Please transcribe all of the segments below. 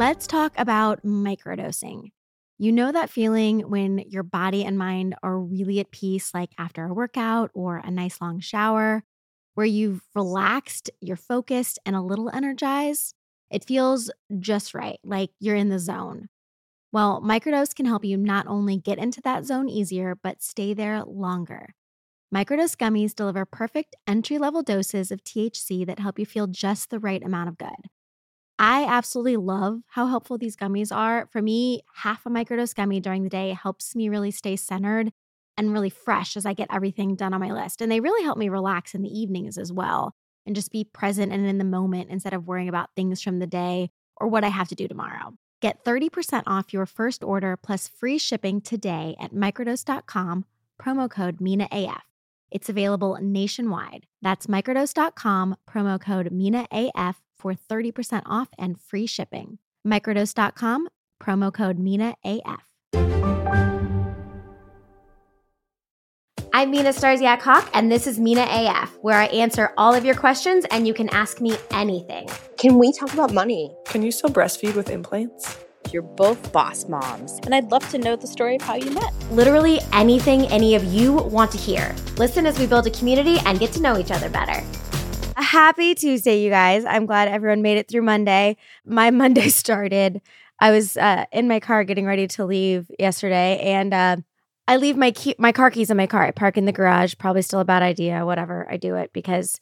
let's talk about microdosing. You know that feeling when your body and mind are really at peace, like after a workout or a nice long shower, where you've relaxed, you're focused, and a little energized? It feels just right, like you're in the zone. Well, microdose can help you not only get into that zone easier, but stay there longer. Microdose gummies deliver perfect entry level doses of THC that help you feel just the right amount of good. I absolutely love how helpful these gummies are. For me, half a microdose gummy during the day helps me really stay centered and really fresh as I get everything done on my list. And they really help me relax in the evenings as well and just be present and in the moment instead of worrying about things from the day or what I have to do tomorrow. Get 30% off your first order plus free shipping today at microdose.com, promo code MinaAF. It's available nationwide. That's microdose.com, promo code MinaAF for 30% off and free shipping. Microdose.com, promo code MinaAF. I'm Mina Starsiak Hawk, and this is Mina AF, where I answer all of your questions and you can ask me anything. Can we talk about money? Can you still breastfeed with implants? You're both boss moms, and I'd love to know the story of how you met. Literally anything any of you want to hear. Listen as we build a community and get to know each other better. Happy Tuesday, you guys. I'm glad everyone made it through Monday. My Monday started. I was uh, in my car getting ready to leave yesterday, and uh, I leave my key, my car keys in my car. I park in the garage. Probably still a bad idea. Whatever. I do it because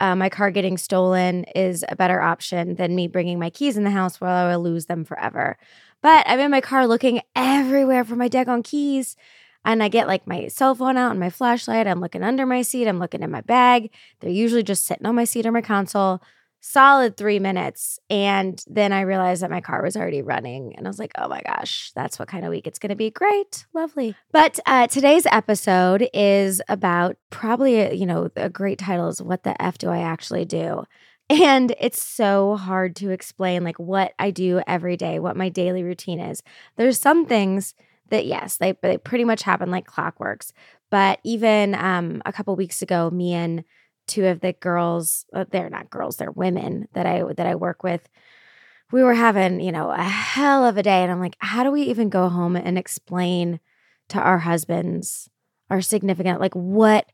uh, my car getting stolen is a better option than me bringing my keys in the house where I will lose them forever. But I'm in my car looking everywhere for my daggone keys. And I get like my cell phone out and my flashlight. I'm looking under my seat. I'm looking in my bag. They're usually just sitting on my seat or my console solid three minutes. And then I realized that my car was already running. And I was like, oh my gosh, that's what kind of week it's going to be. Great. Lovely. But uh, today's episode is about probably, a, you know, a great title is What the F Do I Actually Do? And it's so hard to explain like what I do every day, what my daily routine is. There's some things that yes, they they pretty much happen like clockworks. But even um, a couple weeks ago, me and two of the girls uh, they're not girls they're women that i that i work with we were having you know a hell of a day and i'm like how do we even go home and explain to our husbands our significant like what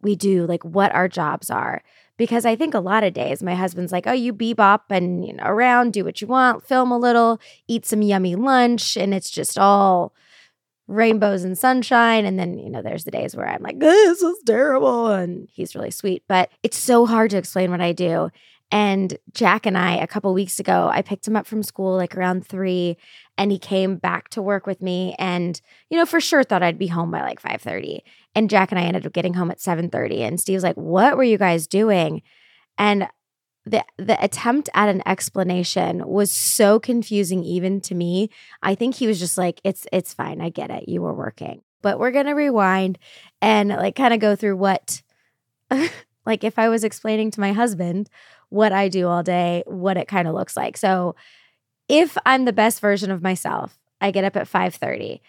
we do like what our jobs are because i think a lot of days my husband's like oh you bebop and you know around do what you want film a little eat some yummy lunch and it's just all rainbows and sunshine. And then, you know, there's the days where I'm like, this is terrible. And he's really sweet. But it's so hard to explain what I do. And Jack and I, a couple weeks ago, I picked him up from school like around three, and he came back to work with me. And you know, for sure thought I'd be home by like five thirty. And Jack and I ended up getting home at seven thirty. And Steve's like, "What were you guys doing?" And the the attempt at an explanation was so confusing even to me. I think he was just like, "It's it's fine. I get it. You were working." But we're going to rewind and like kind of go through what like if I was explaining to my husband what I do all day, what it kind of looks like. So, if I'm the best version of myself, I get up at 5:30.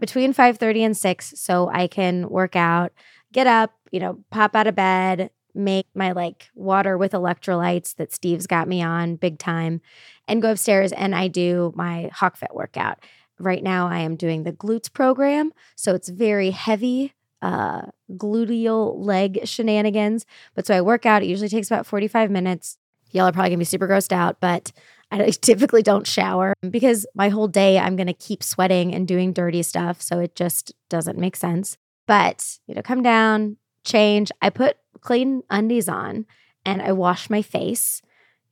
Between 5:30 and 6 so I can work out, get up, you know, pop out of bed, make my like water with electrolytes that Steve's got me on big time and go upstairs and I do my HawkFit workout. Right now I am doing the glutes program, so it's very heavy uh gluteal leg shenanigans. But so I work out, it usually takes about 45 minutes. Y'all are probably going to be super grossed out, but I typically don't shower because my whole day I'm going to keep sweating and doing dirty stuff, so it just doesn't make sense. But, you know, come down, change. I put clean undies on and I wash my face.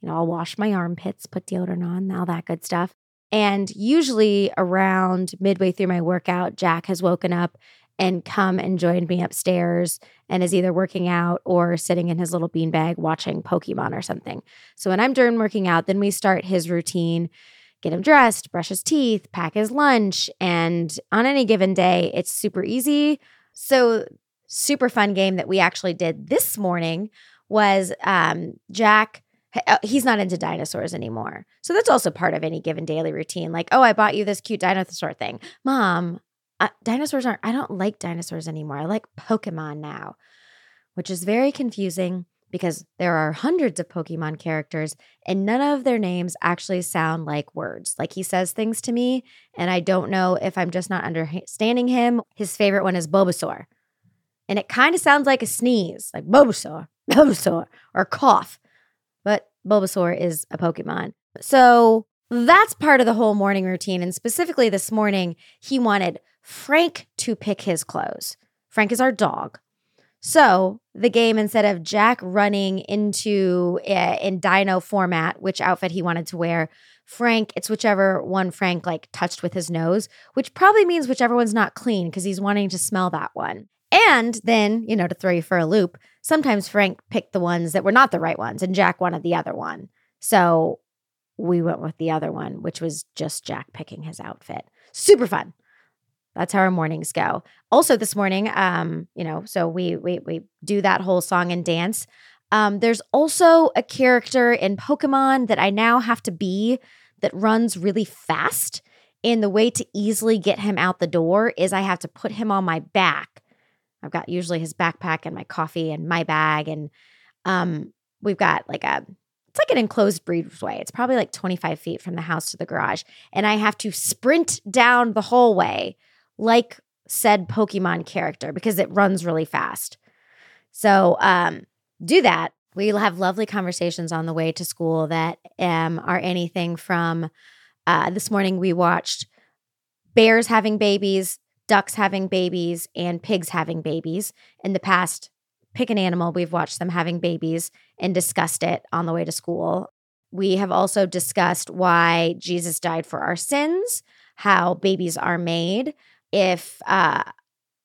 You know, I'll wash my armpits, put deodorant on, all that good stuff. And usually around midway through my workout, Jack has woken up and come and joined me upstairs and is either working out or sitting in his little beanbag watching Pokemon or something. So when I'm done working out, then we start his routine get him dressed, brush his teeth, pack his lunch. And on any given day, it's super easy. So super fun game that we actually did this morning was um, Jack. Uh, he's not into dinosaurs anymore. So that's also part of any given daily routine. Like, oh, I bought you this cute dinosaur thing. Mom, uh, dinosaurs aren't, I don't like dinosaurs anymore. I like Pokemon now, which is very confusing because there are hundreds of Pokemon characters and none of their names actually sound like words. Like he says things to me and I don't know if I'm just not understanding him. His favorite one is Bulbasaur. And it kind of sounds like a sneeze, like Bulbasaur, Bulbasaur, or cough. But Bulbasaur is a Pokemon. So that's part of the whole morning routine. And specifically this morning, he wanted Frank to pick his clothes. Frank is our dog. So the game, instead of Jack running into uh, in dino format, which outfit he wanted to wear, Frank, it's whichever one Frank like touched with his nose, which probably means whichever one's not clean because he's wanting to smell that one. And then, you know, to throw you for a loop, sometimes Frank picked the ones that were not the right ones and Jack wanted the other one. So we went with the other one, which was just Jack picking his outfit. Super fun. That's how our mornings go. Also, this morning, um, you know, so we we we do that whole song and dance. Um, there's also a character in Pokemon that I now have to be that runs really fast. And the way to easily get him out the door is I have to put him on my back I've got usually his backpack and my coffee and my bag. And um, we've got like a, it's like an enclosed breezeway. It's probably like 25 feet from the house to the garage. And I have to sprint down the hallway like said Pokemon character because it runs really fast. So um, do that. We'll have lovely conversations on the way to school that um, are anything from uh, this morning we watched bears having babies, ducks having babies and pigs having babies. In the past, pick an animal, we've watched them having babies and discussed it on the way to school. We have also discussed why Jesus died for our sins, how babies are made, if uh,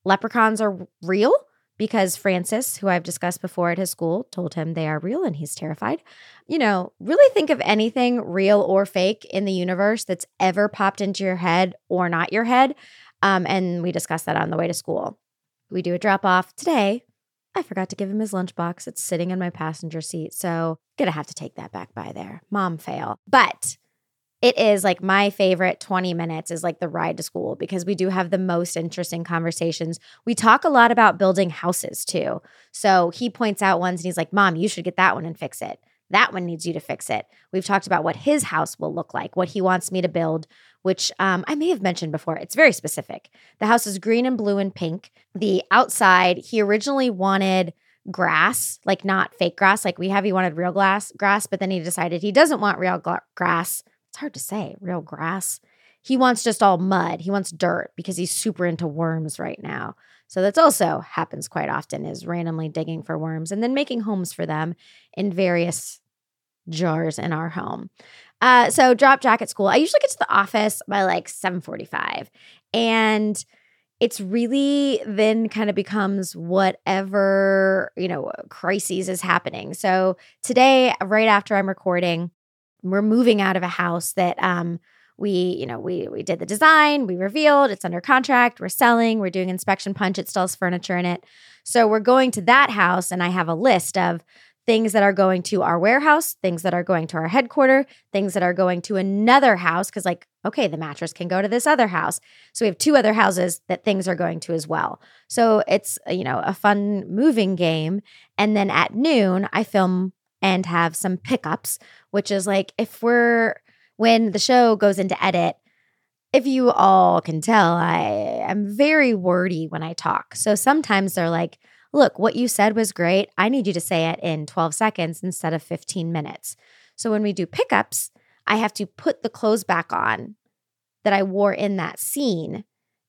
leprechauns are real, because Francis, who I've discussed before at his school, told him they are real and he's terrified. You know, really think of anything real or fake in the universe that's ever popped into your head or not your head. Um, and we discussed that on the way to school. We do a drop off today. I forgot to give him his lunchbox. It's sitting in my passenger seat. So, gonna have to take that back by there. Mom fail. But it is like my favorite 20 minutes is like the ride to school because we do have the most interesting conversations. We talk a lot about building houses too. So he points out ones and he's like, Mom, you should get that one and fix it. That one needs you to fix it. We've talked about what his house will look like, what he wants me to build, which um, I may have mentioned before. It's very specific. The house is green and blue and pink. The outside, he originally wanted grass, like not fake grass, like we have. He wanted real glass grass, but then he decided he doesn't want real gla- grass. It's hard to say, real grass. He wants just all mud. He wants dirt because he's super into worms right now. So that's also happens quite often is randomly digging for worms and then making homes for them in various jars in our home. Uh, so drop jack at school. I usually get to the office by like 745. And it's really then kind of becomes whatever, you know, crises is happening. So today, right after I'm recording, we're moving out of a house that um we you know we we did the design we revealed it's under contract we're selling we're doing inspection punch it still has furniture in it so we're going to that house and i have a list of things that are going to our warehouse things that are going to our headquarter things that are going to another house because like okay the mattress can go to this other house. So we have two other houses that things are going to as well. So it's uh, you know a fun moving game. And then at noon i film and have some pickups which is like if we're when the show goes into edit, if you all can tell, I am very wordy when I talk. So sometimes they're like, look, what you said was great. I need you to say it in 12 seconds instead of 15 minutes. So when we do pickups, I have to put the clothes back on that I wore in that scene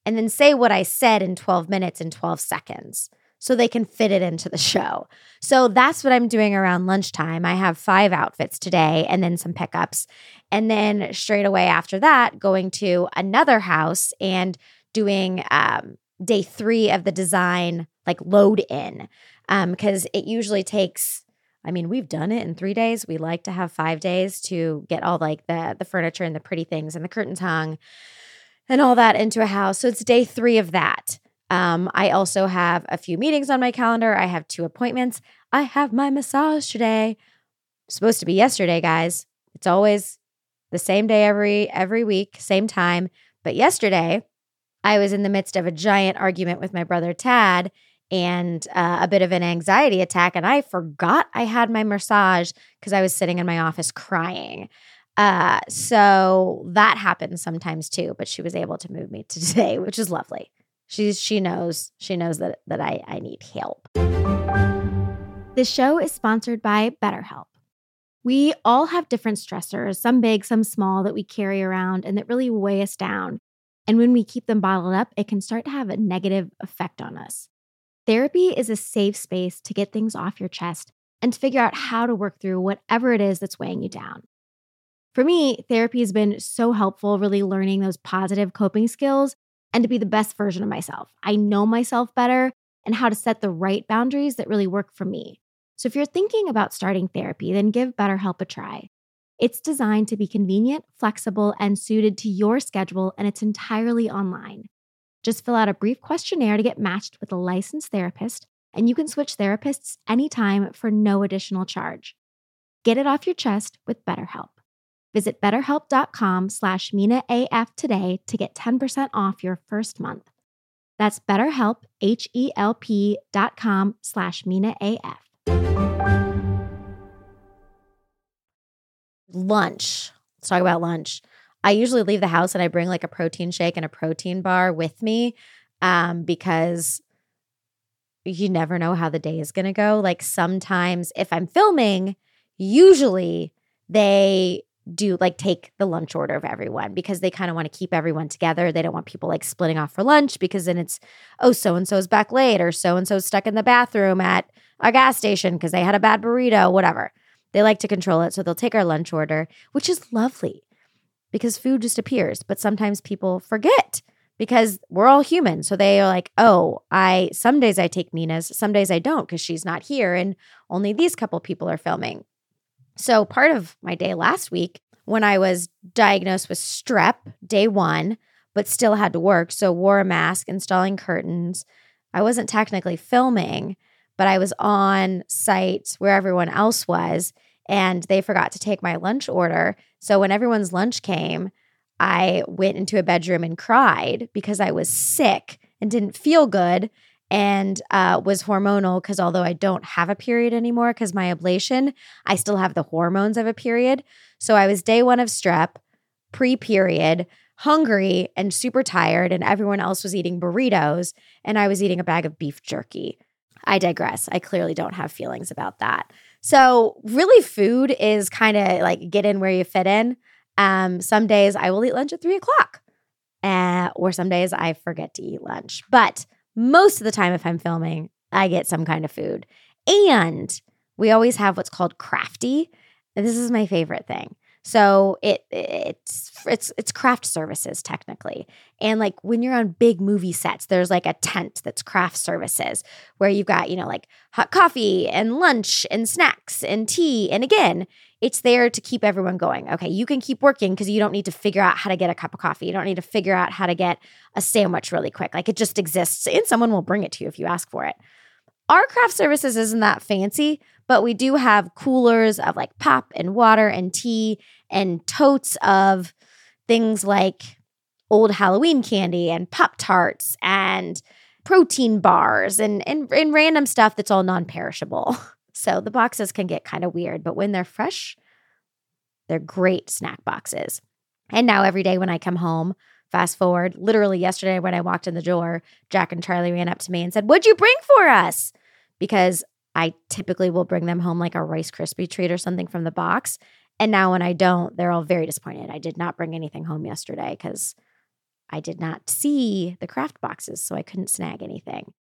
and then say what I said in 12 minutes and 12 seconds so they can fit it into the show. So that's what I'm doing around lunchtime. I have five outfits today and then some pickups. And then straight away after that, going to another house and doing um, day three of the design, like load in, because um, it usually takes. I mean, we've done it in three days. We like to have five days to get all like the the furniture and the pretty things and the curtains hung and all that into a house. So it's day three of that. Um, I also have a few meetings on my calendar. I have two appointments. I have my massage today. Supposed to be yesterday, guys. It's always the same day every every week, same time. But yesterday, I was in the midst of a giant argument with my brother Tad, and uh, a bit of an anxiety attack. And I forgot I had my massage because I was sitting in my office crying. Uh, so that happens sometimes too, but she was able to move me to today, which is lovely. She's she knows she knows that that I, I need help. This show is sponsored by BetterHelp. We all have different stressors, some big, some small, that we carry around and that really weigh us down. And when we keep them bottled up, it can start to have a negative effect on us. Therapy is a safe space to get things off your chest and to figure out how to work through whatever it is that's weighing you down. For me, therapy has been so helpful, really learning those positive coping skills and to be the best version of myself. I know myself better and how to set the right boundaries that really work for me. So if you're thinking about starting therapy, then give BetterHelp a try. It's designed to be convenient, flexible, and suited to your schedule, and it's entirely online. Just fill out a brief questionnaire to get matched with a licensed therapist, and you can switch therapists anytime for no additional charge. Get it off your chest with BetterHelp. Visit betterhelp.com slash MinaAF today to get 10% off your first month. That's betterhelp, H-E-L-P dot com slash MinaAF. Lunch. Let's talk about lunch. I usually leave the house and I bring like a protein shake and a protein bar with me um, because you never know how the day is going to go. Like sometimes if I'm filming, usually they do like take the lunch order of everyone because they kind of want to keep everyone together. They don't want people like splitting off for lunch because then it's, oh, so and so's back late or so and so's stuck in the bathroom at a gas station because they had a bad burrito, whatever. They like to control it. So they'll take our lunch order, which is lovely because food just appears. But sometimes people forget because we're all human. So they are like, oh, I, some days I take Mina's, some days I don't because she's not here and only these couple people are filming. So, part of my day last week, when I was diagnosed with strep, day one, but still had to work, so wore a mask, installing curtains. I wasn't technically filming, but I was on site where everyone else was, and they forgot to take my lunch order. So, when everyone's lunch came, I went into a bedroom and cried because I was sick and didn't feel good and uh, was hormonal because although I don't have a period anymore because my ablation, I still have the hormones of a period. So I was day one of strep, pre period, hungry and super tired, and everyone else was eating burritos, and I was eating a bag of beef jerky. I digress. I clearly don't have feelings about that. So, really, food is kind of like get in where you fit in. Um, some days I will eat lunch at three o'clock, uh, or some days I forget to eat lunch. But most of the time, if I'm filming, I get some kind of food. And we always have what's called crafty. This is my favorite thing. So it it's it's it's craft services technically. And like when you're on big movie sets, there's like a tent that's craft services where you've got, you know, like hot coffee and lunch and snacks and tea. And again, it's there to keep everyone going. Okay, you can keep working because you don't need to figure out how to get a cup of coffee. You don't need to figure out how to get a sandwich really quick. Like it just exists and someone will bring it to you if you ask for it. Our craft services isn't that fancy, but we do have coolers of like pop and water and tea and totes of things like old Halloween candy and Pop Tarts and protein bars and, and, and random stuff that's all non perishable. So the boxes can get kind of weird, but when they're fresh, they're great snack boxes. And now every day when I come home, fast forward, literally yesterday when I walked in the door, Jack and Charlie ran up to me and said, What'd you bring for us? Because I typically will bring them home like a Rice Krispie treat or something from the box. And now when I don't, they're all very disappointed. I did not bring anything home yesterday because I did not see the craft boxes, so I couldn't snag anything.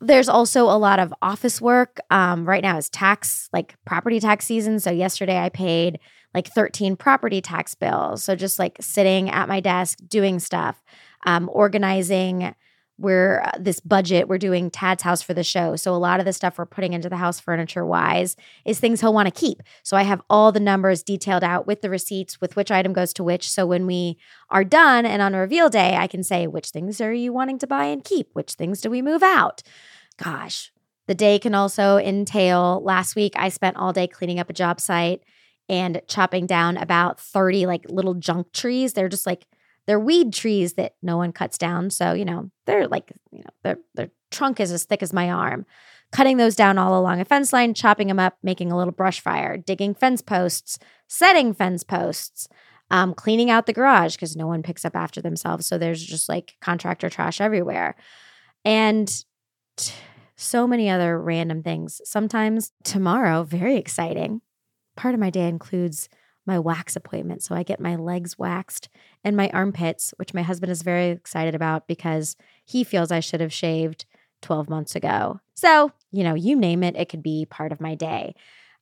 There's also a lot of office work. Um, right now is tax, like property tax season. So yesterday I paid like 13 property tax bills. So just like sitting at my desk doing stuff, um, organizing we're uh, this budget we're doing tad's house for the show. So a lot of the stuff we're putting into the house furniture wise is things he'll want to keep. So i have all the numbers detailed out with the receipts with which item goes to which. So when we are done and on reveal day i can say which things are you wanting to buy and keep? Which things do we move out? Gosh the day can also entail last week i spent all day cleaning up a job site and chopping down about 30 like little junk trees. They're just like they're weed trees that no one cuts down. So, you know, they're like, you know, their their trunk is as thick as my arm. Cutting those down all along a fence line, chopping them up, making a little brush fire, digging fence posts, setting fence posts, um, cleaning out the garage because no one picks up after themselves. So there's just like contractor trash everywhere. And t- so many other random things. Sometimes tomorrow, very exciting. Part of my day includes my wax appointment. So I get my legs waxed and my armpits, which my husband is very excited about because he feels I should have shaved 12 months ago. So, you know, you name it, it could be part of my day.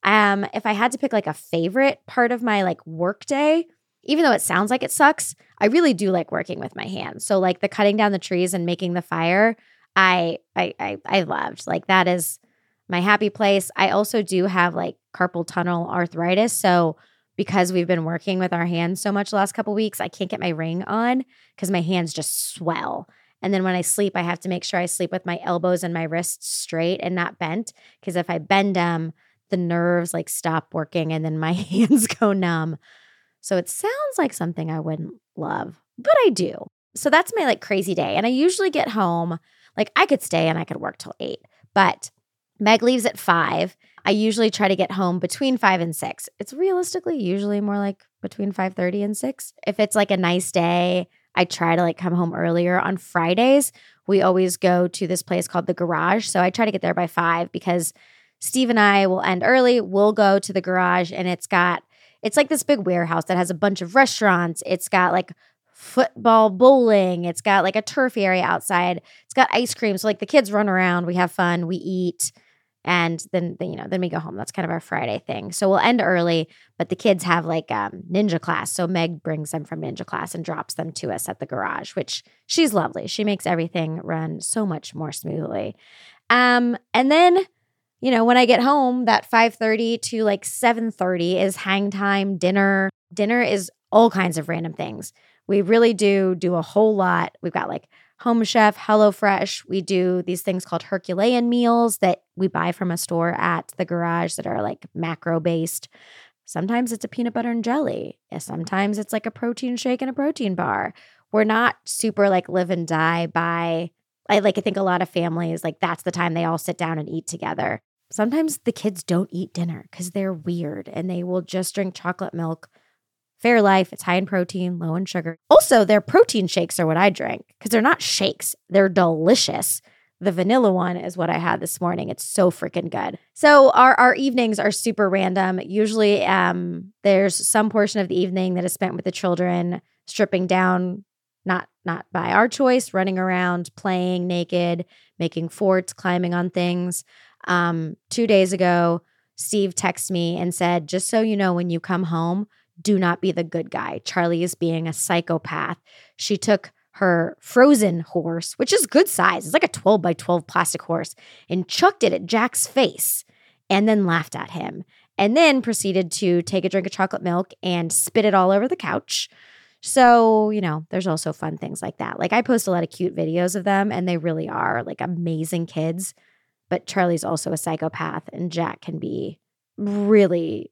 Um, if I had to pick like a favorite part of my like work day, even though it sounds like it sucks, I really do like working with my hands. So like the cutting down the trees and making the fire, I I I, I loved. Like that is my happy place. I also do have like carpal tunnel arthritis, so because we've been working with our hands so much the last couple weeks, I can't get my ring on because my hands just swell. And then when I sleep, I have to make sure I sleep with my elbows and my wrists straight and not bent because if I bend them, the nerves like stop working and then my hands go numb. So it sounds like something I wouldn't love, but I do. So that's my like crazy day. And I usually get home, like I could stay and I could work till eight, but Meg leaves at five. I usually try to get home between five and six. It's realistically usually more like between 5:30 and 6. If it's like a nice day, I try to like come home earlier. On Fridays, we always go to this place called the garage. So I try to get there by five because Steve and I will end early. We'll go to the garage and it's got it's like this big warehouse that has a bunch of restaurants. It's got like football bowling. It's got like a turf area outside. It's got ice cream. So like the kids run around, we have fun, we eat, and then, you know then we go home. That's kind of our Friday thing. So we'll end early, but the kids have like um, ninja class. So Meg brings them from ninja class and drops them to us at the garage, which she's lovely. She makes everything run so much more smoothly. Um, and then you know, when I get home, that 5:30 to like 7:30 is hang time, dinner. Dinner is all kinds of random things. We really do do a whole lot. We've got like Home Chef, HelloFresh. We do these things called Herculean meals that we buy from a store at the garage that are like macro based. Sometimes it's a peanut butter and jelly. Sometimes it's like a protein shake and a protein bar. We're not super like live and die by I like I think a lot of families like that's the time they all sit down and eat together sometimes the kids don't eat dinner because they're weird and they will just drink chocolate milk. Fairlife, it's high in protein, low in sugar. Also, their protein shakes are what I drink because they're not shakes, they're delicious. The vanilla one is what I had this morning. It's so freaking good. So our our evenings are super random. Usually um there's some portion of the evening that is spent with the children stripping down not not by our choice, running around, playing naked, making forts, climbing on things. Um, two days ago, Steve texted me and said, just so you know, when you come home, do not be the good guy. Charlie is being a psychopath. She took her frozen horse, which is good size, it's like a 12 by 12 plastic horse, and chucked it at Jack's face and then laughed at him. And then proceeded to take a drink of chocolate milk and spit it all over the couch. So, you know, there's also fun things like that. Like I post a lot of cute videos of them, and they really are like amazing kids but Charlie's also a psychopath, and Jack can be really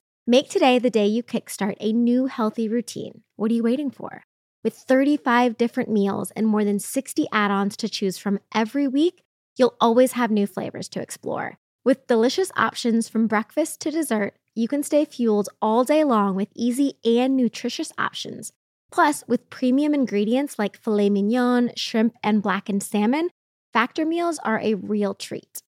Make today the day you kickstart a new healthy routine. What are you waiting for? With 35 different meals and more than 60 add ons to choose from every week, you'll always have new flavors to explore. With delicious options from breakfast to dessert, you can stay fueled all day long with easy and nutritious options. Plus, with premium ingredients like filet mignon, shrimp, and blackened salmon, Factor meals are a real treat.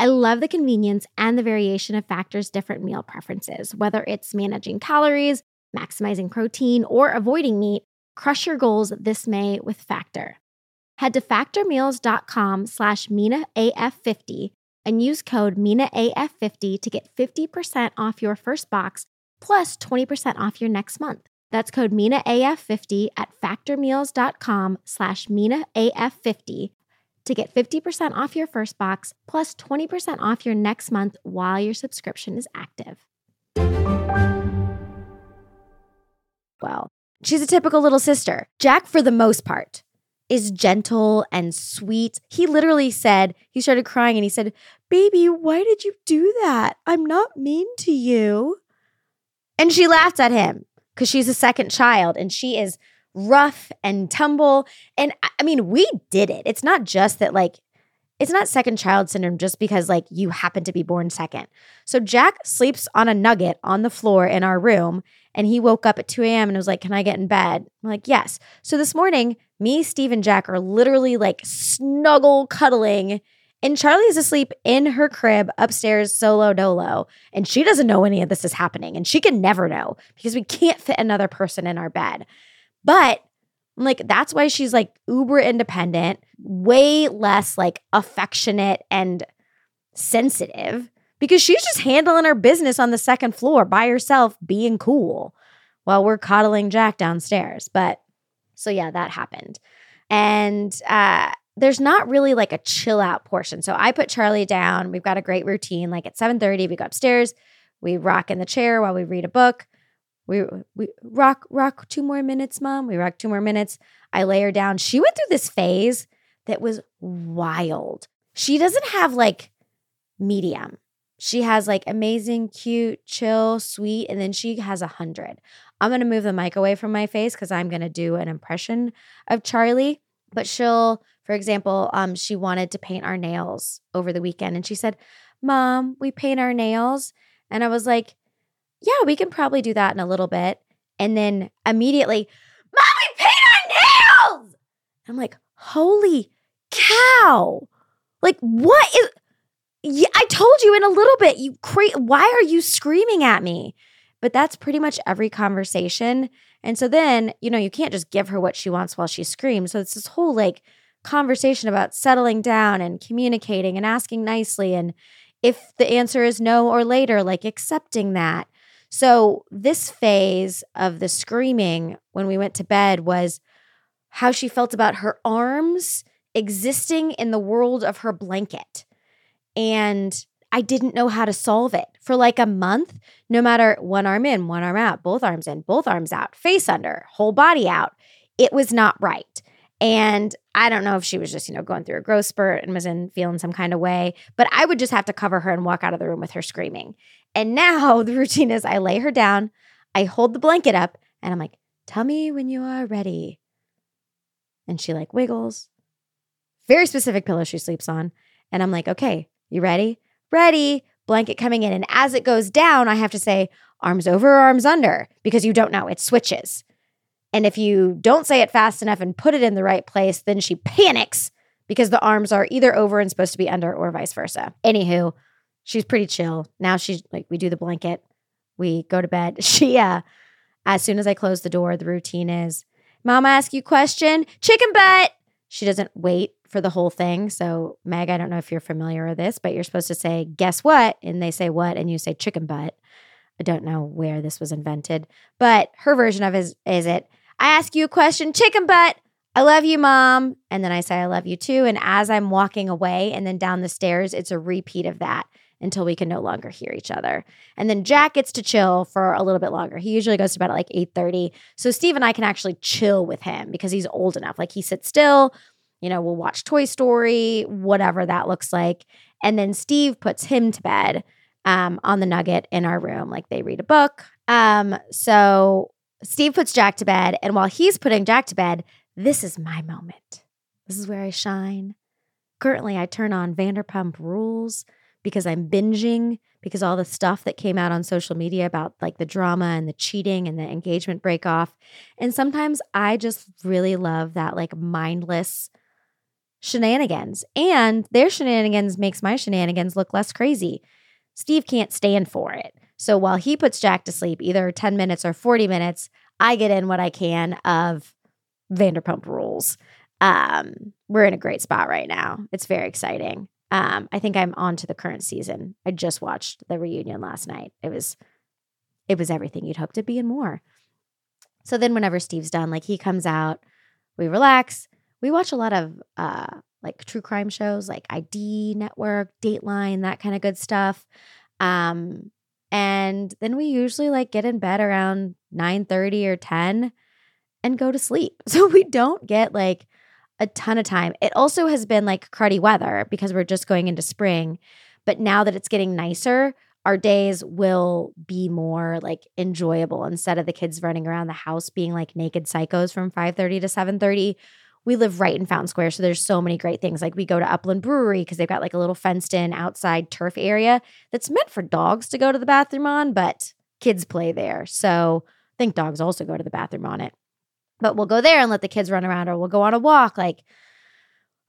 I love the convenience and the variation of Factor's different meal preferences, whether it's managing calories, maximizing protein, or avoiding meat. Crush your goals this May with Factor. Head to factormeals.com slash MinaAF50 and use code MinaAF50 to get 50% off your first box plus 20% off your next month. That's code MinaAF50 at factormeals.com slash MinaAF50 to get 50% off your first box plus 20% off your next month while your subscription is active. Well, she's a typical little sister. Jack, for the most part, is gentle and sweet. He literally said, he started crying and he said, Baby, why did you do that? I'm not mean to you. And she laughed at him because she's a second child and she is rough and tumble. And I mean, we did it. It's not just that, like, it's not second child syndrome just because, like, you happen to be born second. So Jack sleeps on a nugget on the floor in our room and he woke up at 2 a.m. and was like, Can I get in bed? I'm like, Yes. So this morning, me, Steve, and Jack are literally like snuggle cuddling. And Charlie is asleep in her crib upstairs, solo dolo. And she doesn't know any of this is happening. And she can never know because we can't fit another person in our bed. But like, that's why she's like uber independent, way less like affectionate and sensitive because she's just handling her business on the second floor by herself, being cool while we're coddling Jack downstairs. But so, yeah, that happened. And uh, there's not really like a chill out portion. So I put Charlie down. We've got a great routine. Like at 7:30, we go upstairs, we rock in the chair while we read a book. We we rock rock two more minutes, mom. We rock two more minutes. I lay her down. She went through this phase that was wild. She doesn't have like medium. She has like amazing, cute, chill, sweet, and then she has a hundred. I'm gonna move the mic away from my face because I'm gonna do an impression of Charlie. But she'll, for example, um, she wanted to paint our nails over the weekend, and she said, "Mom, we paint our nails," and I was like, "Yeah, we can probably do that in a little bit." And then immediately, "Mom, we paint our nails!" I'm like, "Holy cow!" Like, what is? Yeah, I told you in a little bit. You cra- why are you screaming at me? But that's pretty much every conversation. And so then, you know, you can't just give her what she wants while she screams. So it's this whole like conversation about settling down and communicating and asking nicely. And if the answer is no or later, like accepting that. So this phase of the screaming when we went to bed was how she felt about her arms existing in the world of her blanket and I didn't know how to solve it for like a month, no matter one arm in, one arm out, both arms in, both arms out, face under, whole body out. It was not right. And I don't know if she was just, you know, going through a growth spurt and was in feeling some kind of way, but I would just have to cover her and walk out of the room with her screaming. And now the routine is I lay her down, I hold the blanket up, and I'm like, tell me when you are ready. And she like wiggles. Very specific pillow she sleeps on. And I'm like, okay, you ready? Ready. Blanket coming in. And as it goes down, I have to say arms over, arms under, because you don't know. It switches. And if you don't say it fast enough and put it in the right place, then she panics because the arms are either over and supposed to be under or vice versa. Anywho, she's pretty chill. Now she's like, we do the blanket, we go to bed. She, uh, as soon as I close the door, the routine is, Mama ask you question, chicken butt. She doesn't wait for the whole thing. So, Meg, I don't know if you're familiar with this, but you're supposed to say, guess what? And they say what? And you say chicken butt. I don't know where this was invented, but her version of it is, is it, I ask you a question, chicken butt. I love you, mom. And then I say, I love you too. And as I'm walking away and then down the stairs, it's a repeat of that until we can no longer hear each other. And then Jack gets to chill for a little bit longer. He usually goes to bed at like 8:30. So Steve and I can actually chill with him because he's old enough. Like he sits still, you know, we'll watch Toy Story, whatever that looks like. And then Steve puts him to bed um, on the nugget in our room. Like they read a book. Um, so Steve puts Jack to bed. And while he's putting Jack to bed, this is my moment. This is where I shine. Currently, I turn on Vanderpump Rules because I'm binging because all the stuff that came out on social media about like the drama and the cheating and the engagement break off. And sometimes I just really love that like mindless shenanigans. And their shenanigans makes my shenanigans look less crazy. Steve can't stand for it. So while he puts Jack to sleep, either 10 minutes or 40 minutes, I get in what I can of Vanderpump rules. Um, we're in a great spot right now. It's very exciting. Um, I think I'm on to the current season. I just watched the reunion last night. It was it was everything you'd hope to be and more. So then whenever Steve's done, like he comes out, we relax. We watch a lot of uh like true crime shows like ID Network, Dateline, that kind of good stuff. Um and then we usually like get in bed around 9 30 or 10 and go to sleep. So we don't get like a ton of time. It also has been like cruddy weather because we're just going into spring. But now that it's getting nicer, our days will be more like enjoyable instead of the kids running around the house being like naked psychos from 5:30 to 7:30 we live right in Fountain Square. So there's so many great things. Like we go to Upland Brewery because they've got like a little fenced in outside turf area that's meant for dogs to go to the bathroom on, but kids play there. So I think dogs also go to the bathroom on it. But we'll go there and let the kids run around or we'll go on a walk. Like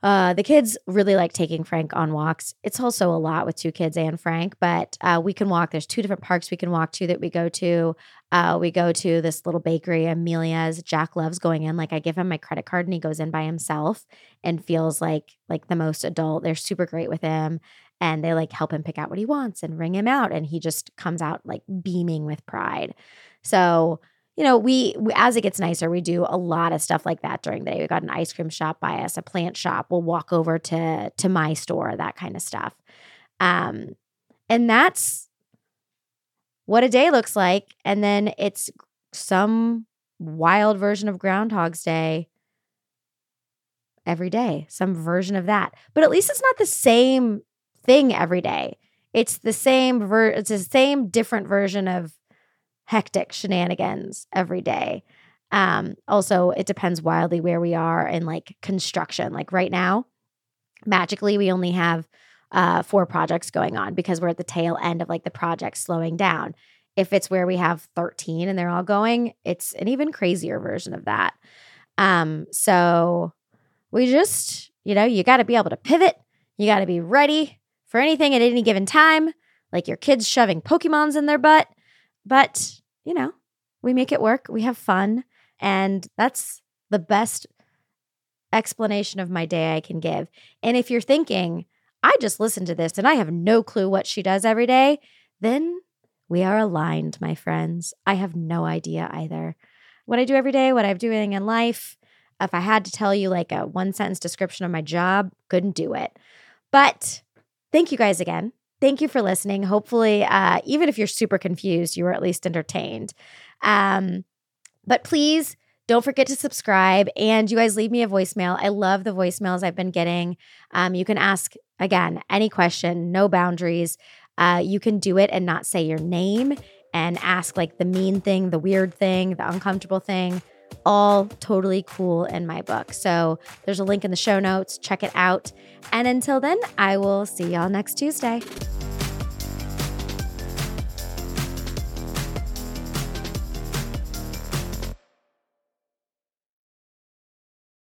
uh, the kids really like taking Frank on walks. It's also a lot with two kids and Frank, but uh, we can walk. There's two different parks we can walk to that we go to. Uh, we go to this little bakery, Amelia's. Jack loves going in. Like I give him my credit card and he goes in by himself and feels like like the most adult. They're super great with him and they like help him pick out what he wants and ring him out and he just comes out like beaming with pride. So you know, we, we, as it gets nicer, we do a lot of stuff like that during the day. We got an ice cream shop by us, a plant shop. We'll walk over to to my store, that kind of stuff. Um, and that's what a day looks like. And then it's some wild version of Groundhog's Day every day, some version of that. But at least it's not the same thing every day. It's the same ver- it's the same different version of hectic shenanigans every day. Um, also, it depends wildly where we are in like construction. Like right now, magically, we only have uh, four projects going on because we're at the tail end of like the project slowing down. If it's where we have 13 and they're all going, it's an even crazier version of that. Um, so we just, you know, you got to be able to pivot. You got to be ready for anything at any given time, like your kids shoving Pokemons in their butt. But you know, we make it work. We have fun. And that's the best explanation of my day I can give. And if you're thinking, I just listened to this and I have no clue what she does every day, then we are aligned, my friends. I have no idea either. What I do every day, what I'm doing in life, if I had to tell you like a one sentence description of my job, couldn't do it. But thank you guys again thank you for listening. Hopefully, uh, even if you're super confused, you were at least entertained. Um, but please don't forget to subscribe and you guys leave me a voicemail. I love the voicemails I've been getting. Um, you can ask again any question, no boundaries. Uh, you can do it and not say your name and ask like the mean thing, the weird thing, the uncomfortable thing. All totally cool in my book. So there's a link in the show notes. Check it out. And until then, I will see y'all next Tuesday.